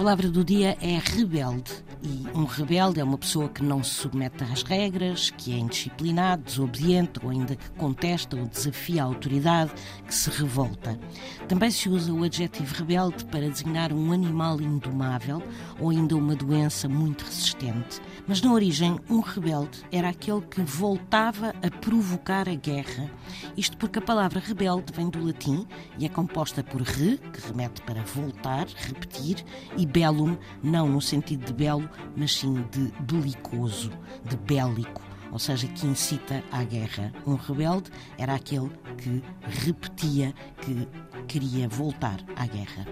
palavra do dia é rebelde. E um rebelde é uma pessoa que não se submete às regras, que é indisciplinado, desobediente ou ainda que contesta ou desafia a autoridade, que se revolta. Também se usa o adjetivo rebelde para designar um animal indomável ou ainda uma doença muito resistente. Mas na origem, um rebelde era aquele que voltava a provocar a guerra. Isto porque a palavra rebelde vem do latim e é composta por re, que remete para voltar, repetir, e bellum, não no sentido de belo, mas sim de belicoso, de bélico, ou seja, que incita à guerra. Um rebelde era aquele que repetia que queria voltar à guerra.